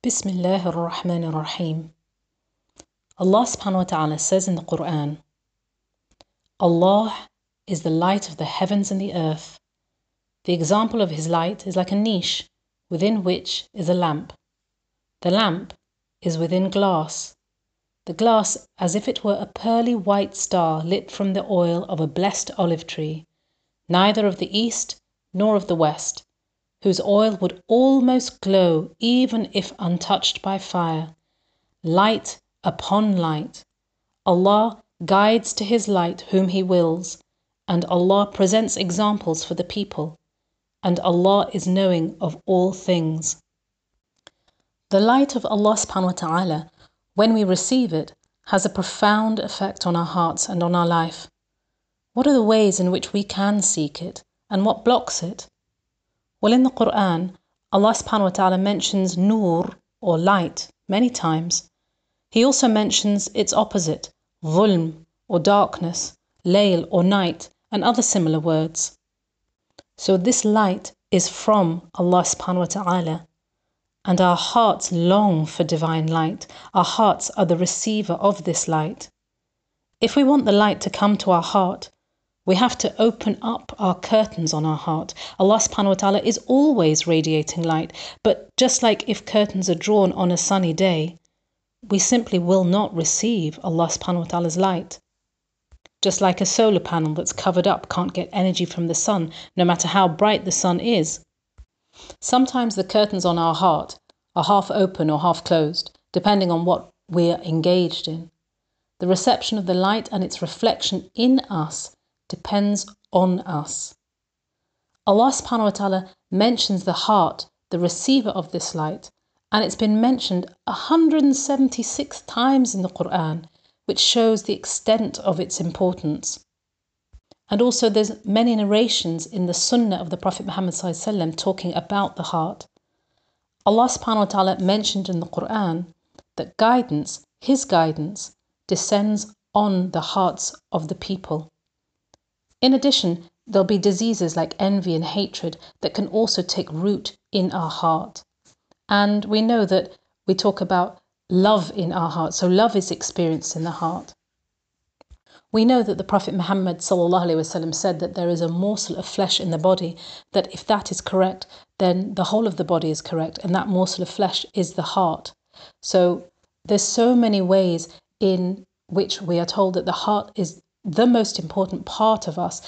Bismillah ar-Rahman ar-Rahim. Allah subhanahu wa ta'ala says in the Quran, Allah is the light of the heavens and the earth. The example of His light is like a niche within which is a lamp. The lamp is within glass. The glass as if it were a pearly white star lit from the oil of a blessed olive tree, neither of the east nor of the west, whose oil would almost glow even if untouched by fire. Light upon light. Allah guides to His light whom He wills, and Allah presents examples for the people, and Allah is knowing of all things. The light of Allah subhanahu wa ta'ala, when we receive it, has a profound effect on our hearts and on our life. What are the ways in which we can seek it, and what blocks it? Well, in the Quran, Allah subhanahu wa ta'ala mentions nur or light many times. He also mentions its opposite, dhulm or darkness, layl or night, and other similar words. So this light is from Allah subhanahu wa ta'ala. And our hearts long for divine light. Our hearts are the receiver of this light. If we want the light to come to our heart, we have to open up our curtains on our heart. Allah subhanahu wa ta'ala is always radiating light, but just like if curtains are drawn on a sunny day, we simply will not receive Allah subhanahu wa ta'ala's light. Just like a solar panel that's covered up can't get energy from the sun, no matter how bright the sun is. Sometimes the curtains on our heart are half open or half closed, depending on what we're engaged in. The reception of the light and its reflection in us depends on us. Allah subhanahu wa ta'ala mentions the heart, the receiver of this light, and it's been mentioned 176 times in the Quran, which shows the extent of its importance. And also, there's many narrations in the Sunnah of the Prophet Muhammad talking about the heart. Allah subhanahu wa ta'ala mentioned in the Quran that guidance, His guidance, descends on the hearts of the people. In addition, there'll be diseases like envy and hatred that can also take root in our heart. And we know that we talk about love in our heart, so love is experienced in the heart. We know that the Prophet Muhammad said that there is a morsel of flesh in the body, that if that is correct, then the whole of the body is correct, and that morsel of flesh is the heart. So there's so many ways in which we are told that the heart is the most important part of us.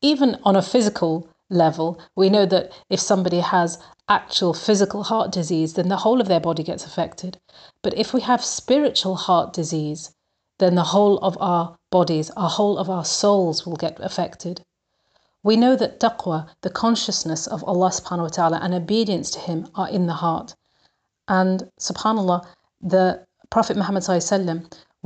Even on a physical level, we know that if somebody has actual physical heart disease, then the whole of their body gets affected. But if we have spiritual heart disease, then the whole of our bodies, our whole of our souls will get affected. We know that taqwa, the consciousness of Allah subhanahu wa ta'ala and obedience to Him are in the heart. And subhanAllah, the Prophet Muhammad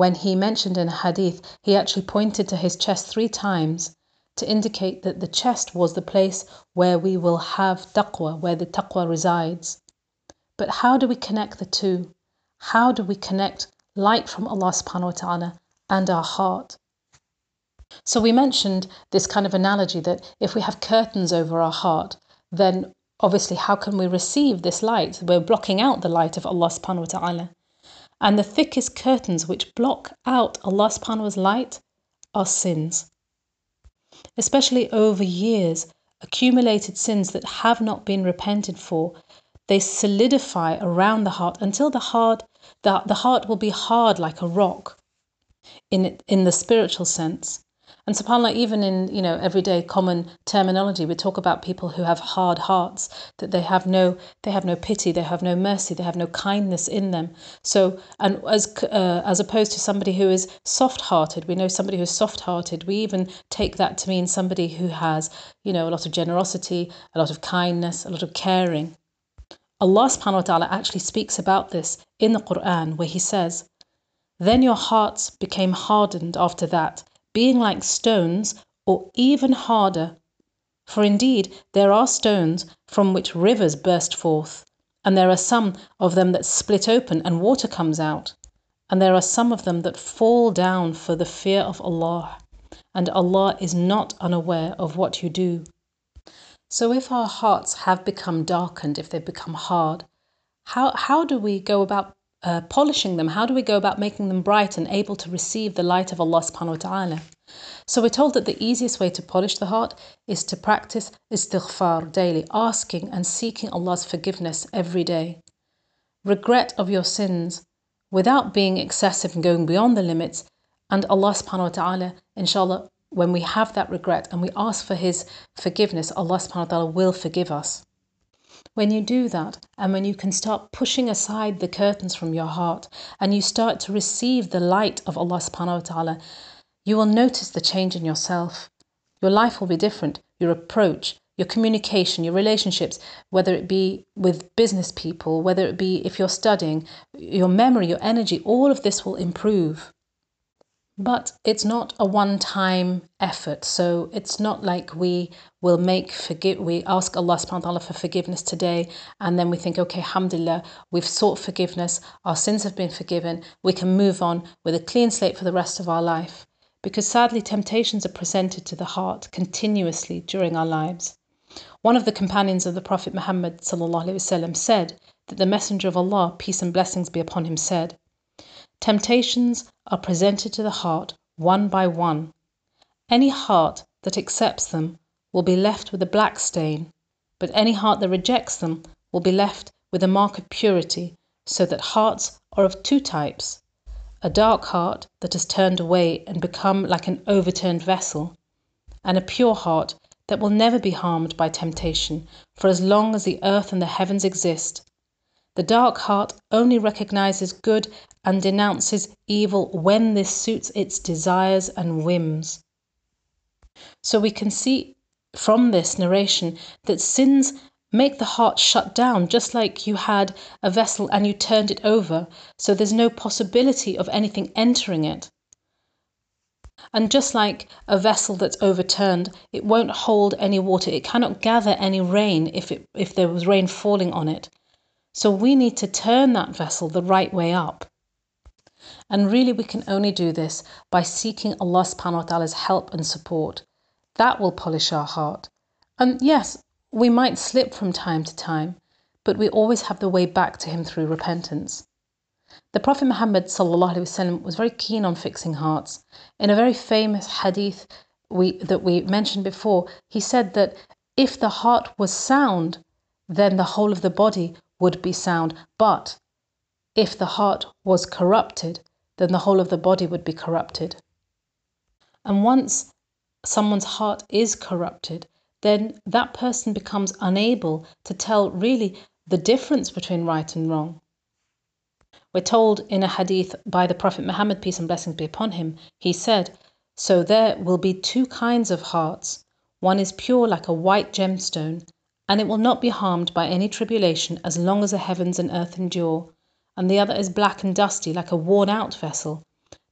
when he mentioned in a hadith, he actually pointed to his chest three times to indicate that the chest was the place where we will have taqwa, where the taqwa resides. But how do we connect the two? How do we connect light from Allah subhanahu wa ta'ala and our heart? So we mentioned this kind of analogy that if we have curtains over our heart, then obviously how can we receive this light? We're blocking out the light of Allah subhanahu wa ta'ala. And the thickest curtains which block out Allah subhanahu light are sins. Especially over years, accumulated sins that have not been repented for, they solidify around the heart until the heart the, the heart will be hard like a rock in in the spiritual sense. And subhanAllah, even in you know everyday common terminology, we talk about people who have hard hearts, that they have no they have no pity, they have no mercy, they have no kindness in them. So and as uh, as opposed to somebody who is soft-hearted, we know somebody who is soft-hearted. We even take that to mean somebody who has you know a lot of generosity, a lot of kindness, a lot of caring. Allah subhanahu wa ta'ala actually speaks about this in the Quran where he says, Then your hearts became hardened after that being like stones, or even harder. For indeed there are stones from which rivers burst forth, and there are some of them that split open and water comes out, and there are some of them that fall down for the fear of Allah, and Allah is not unaware of what you do. So if our hearts have become darkened, if they become hard, how, how do we go about uh, polishing them? How do we go about making them bright and able to receive the light of Allah subhanahu wa ta'ala? So we're told that the easiest way to polish the heart is to practice istighfar daily, asking and seeking Allah's forgiveness every day. Regret of your sins without being excessive and going beyond the limits. And Allah subhanahu wa ta'ala, inshallah, when we have that regret and we ask for His forgiveness, Allah subhanahu wa ta'ala will forgive us. When you do that, and when you can start pushing aside the curtains from your heart, and you start to receive the light of Allah subhanahu wa ta'ala, you will notice the change in yourself. Your life will be different. Your approach, your communication, your relationships, whether it be with business people, whether it be if you're studying, your memory, your energy, all of this will improve. But it's not a one time effort. So it's not like we will make forgive we ask Allah subhanahu wa ta'ala for forgiveness today and then we think, okay, alhamdulillah, we've sought forgiveness, our sins have been forgiven, we can move on with a clean slate for the rest of our life. Because sadly temptations are presented to the heart continuously during our lives. One of the companions of the Prophet Muhammad said that the Messenger of Allah, peace and blessings be upon him, said Temptations are presented to the heart one by one. Any heart that accepts them will be left with a black stain, but any heart that rejects them will be left with a mark of purity, so that hearts are of two types a dark heart that has turned away and become like an overturned vessel, and a pure heart that will never be harmed by temptation for as long as the earth and the heavens exist. The dark heart only recognizes good and denounces evil when this suits its desires and whims. So we can see from this narration that sins Make the heart shut down, just like you had a vessel and you turned it over, so there's no possibility of anything entering it. And just like a vessel that's overturned, it won't hold any water. It cannot gather any rain if, it, if there was rain falling on it. So we need to turn that vessel the right way up. And really, we can only do this by seeking Allah subhanahu wa ta'ala's help and support. That will polish our heart. And yes, we might slip from time to time, but we always have the way back to Him through repentance. The Prophet Muhammad وسلم, was very keen on fixing hearts. In a very famous hadith we, that we mentioned before, he said that if the heart was sound, then the whole of the body would be sound. But if the heart was corrupted, then the whole of the body would be corrupted. And once someone's heart is corrupted, then that person becomes unable to tell really the difference between right and wrong. We're told in a hadith by the Prophet Muhammad, peace and blessings be upon him, he said, So there will be two kinds of hearts. One is pure like a white gemstone, and it will not be harmed by any tribulation as long as the heavens and earth endure. And the other is black and dusty like a worn out vessel,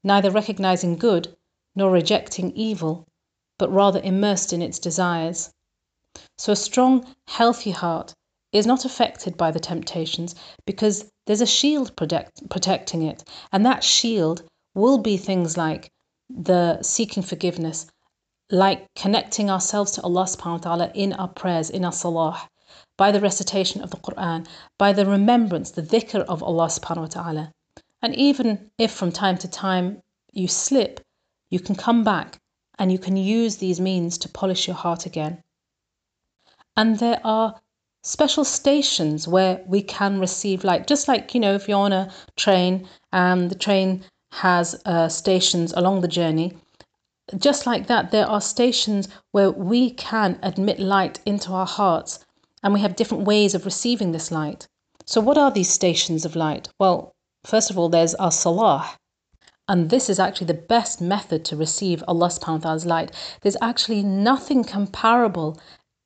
neither recognizing good nor rejecting evil, but rather immersed in its desires. So a strong, healthy heart is not affected by the temptations because there's a shield protect, protecting it. And that shield will be things like the seeking forgiveness, like connecting ourselves to Allah subhanahu wa ta'ala in our prayers, in our salah, by the recitation of the Quran, by the remembrance, the dhikr of Allah subhanahu wa ta'ala. And even if from time to time you slip, you can come back and you can use these means to polish your heart again. And there are special stations where we can receive light. Just like, you know, if you're on a train and the train has uh, stations along the journey, just like that, there are stations where we can admit light into our hearts and we have different ways of receiving this light. So, what are these stations of light? Well, first of all, there's our salah. And this is actually the best method to receive Allah subhanahu wa ta'ala's light. There's actually nothing comparable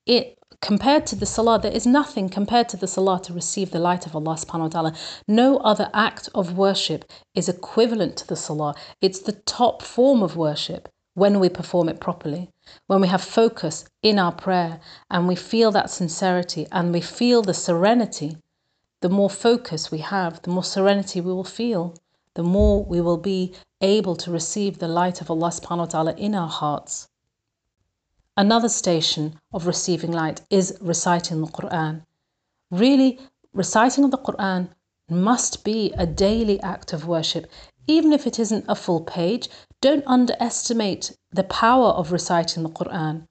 it compared to the salah, there is nothing compared to the salah to receive the light of Allah subhanahu wa ta'ala. No other act of worship is equivalent to the salah. It's the top form of worship when we perform it properly. When we have focus in our prayer and we feel that sincerity and we feel the serenity, the more focus we have, the more serenity we will feel, the more we will be able to receive the light of Allah subhanahu wa ta'ala in our hearts. Another station of receiving light is reciting the Quran. Really, reciting of the Quran must be a daily act of worship, even if it isn't a full page. Don't underestimate the power of reciting the Quran.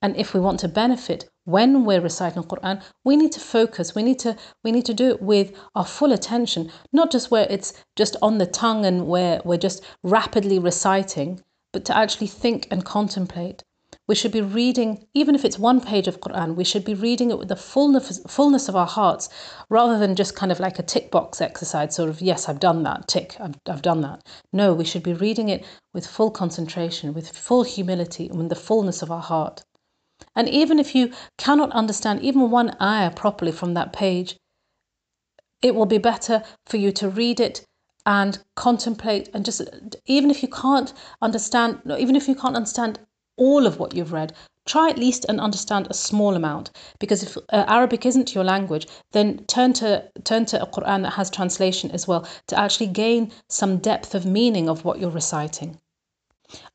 And if we want to benefit when we're reciting the Quran, we need to focus. We need to we need to do it with our full attention, not just where it's just on the tongue and where we're just rapidly reciting, but to actually think and contemplate. We should be reading, even if it's one page of Quran, we should be reading it with the fullness, fullness of our hearts rather than just kind of like a tick box exercise, sort of, yes, I've done that, tick, I've, I've done that. No, we should be reading it with full concentration, with full humility, and with the fullness of our heart. And even if you cannot understand even one ayah properly from that page, it will be better for you to read it and contemplate and just even if you can't understand even if you can't understand all of what you've read try at least and understand a small amount because if uh, arabic isn't your language then turn to turn to a quran that has translation as well to actually gain some depth of meaning of what you're reciting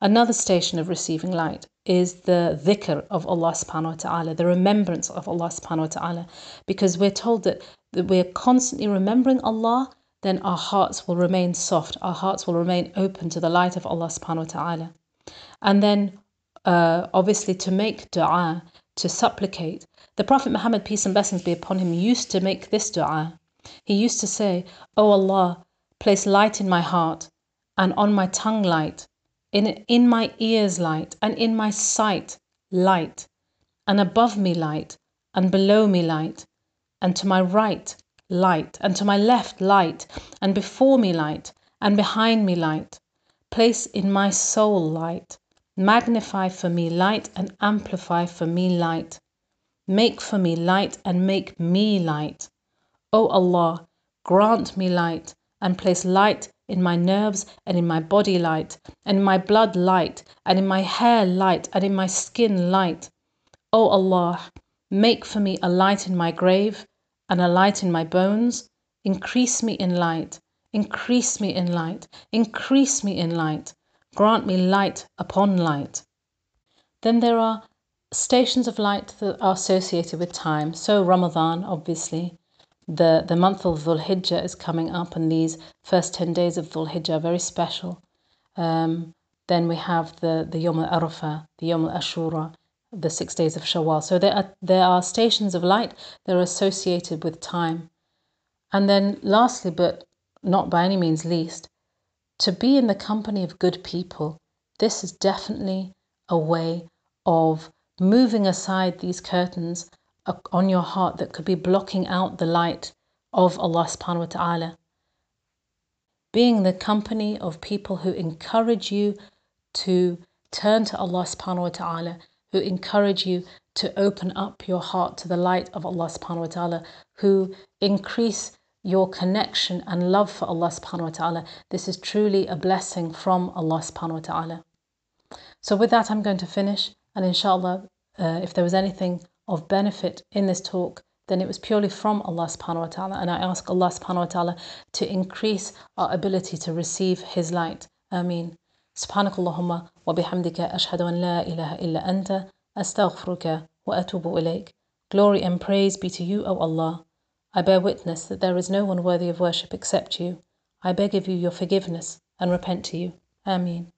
another station of receiving light is the dhikr of Allah subhanahu wa ta'ala, the remembrance of Allah subhanahu wa ta'ala. Because we're told that, that we're constantly remembering Allah, then our hearts will remain soft, our hearts will remain open to the light of Allah subhanahu wa ta'ala. And then uh, obviously to make dua, to supplicate. The Prophet Muhammad, peace and blessings be upon him, used to make this dua. He used to say, O oh Allah, place light in my heart and on my tongue light in, in my ears light, and in my sight light, and above me light, and below me light, and to my right light, and to my left light, and before me light, and behind me light. Place in my soul light. Magnify for me light, and amplify for me light. Make for me light, and make me light. O Allah, grant me light, and place light in my nerves and in my body light, and in my blood light, and in my hair light, and in my skin light. O Allah, make for me a light in my grave and a light in my bones. Increase me in light, increase me in light, increase me in light. Grant me light upon light. Then there are stations of light that are associated with time. So Ramadan, obviously, the, the month of Dhul Hijjah is coming up, and these first 10 days of Dhul Hijjah are very special. Um, then we have the, the Yom al Arafah, the Yom al Ashura, the six days of Shawwal. So there are, there are stations of light that are associated with time. And then, lastly, but not by any means least, to be in the company of good people. This is definitely a way of moving aside these curtains uh, on your heart that could be blocking out the light of Allah subhanahu wa ta'ala. Being the company of people who encourage you to turn to Allah subhanahu wa ta'ala, who encourage you to open up your heart to the light of Allah subhanahu wa ta'ala, who increase your connection and love for Allah subhanahu wa ta'ala. This is truly a blessing from Allah subhanahu wa ta'ala. So with that, I'm going to finish. And inshallah, uh, if there was anything of benefit in this talk, then it was purely from Allah subhanahu wa ta'ala. And I ask Allah subhanahu wa ta'ala to increase our ability to receive His light. Ameen. سبحانك اللهم وبحمدك أشهد أن لا إله إلا أنت أستغفرك وأتوب إليك. Glory and praise be to you, O Allah. I bear witness that there is no one worthy of worship except you. I beg of you your forgiveness and repent to you. Ameen.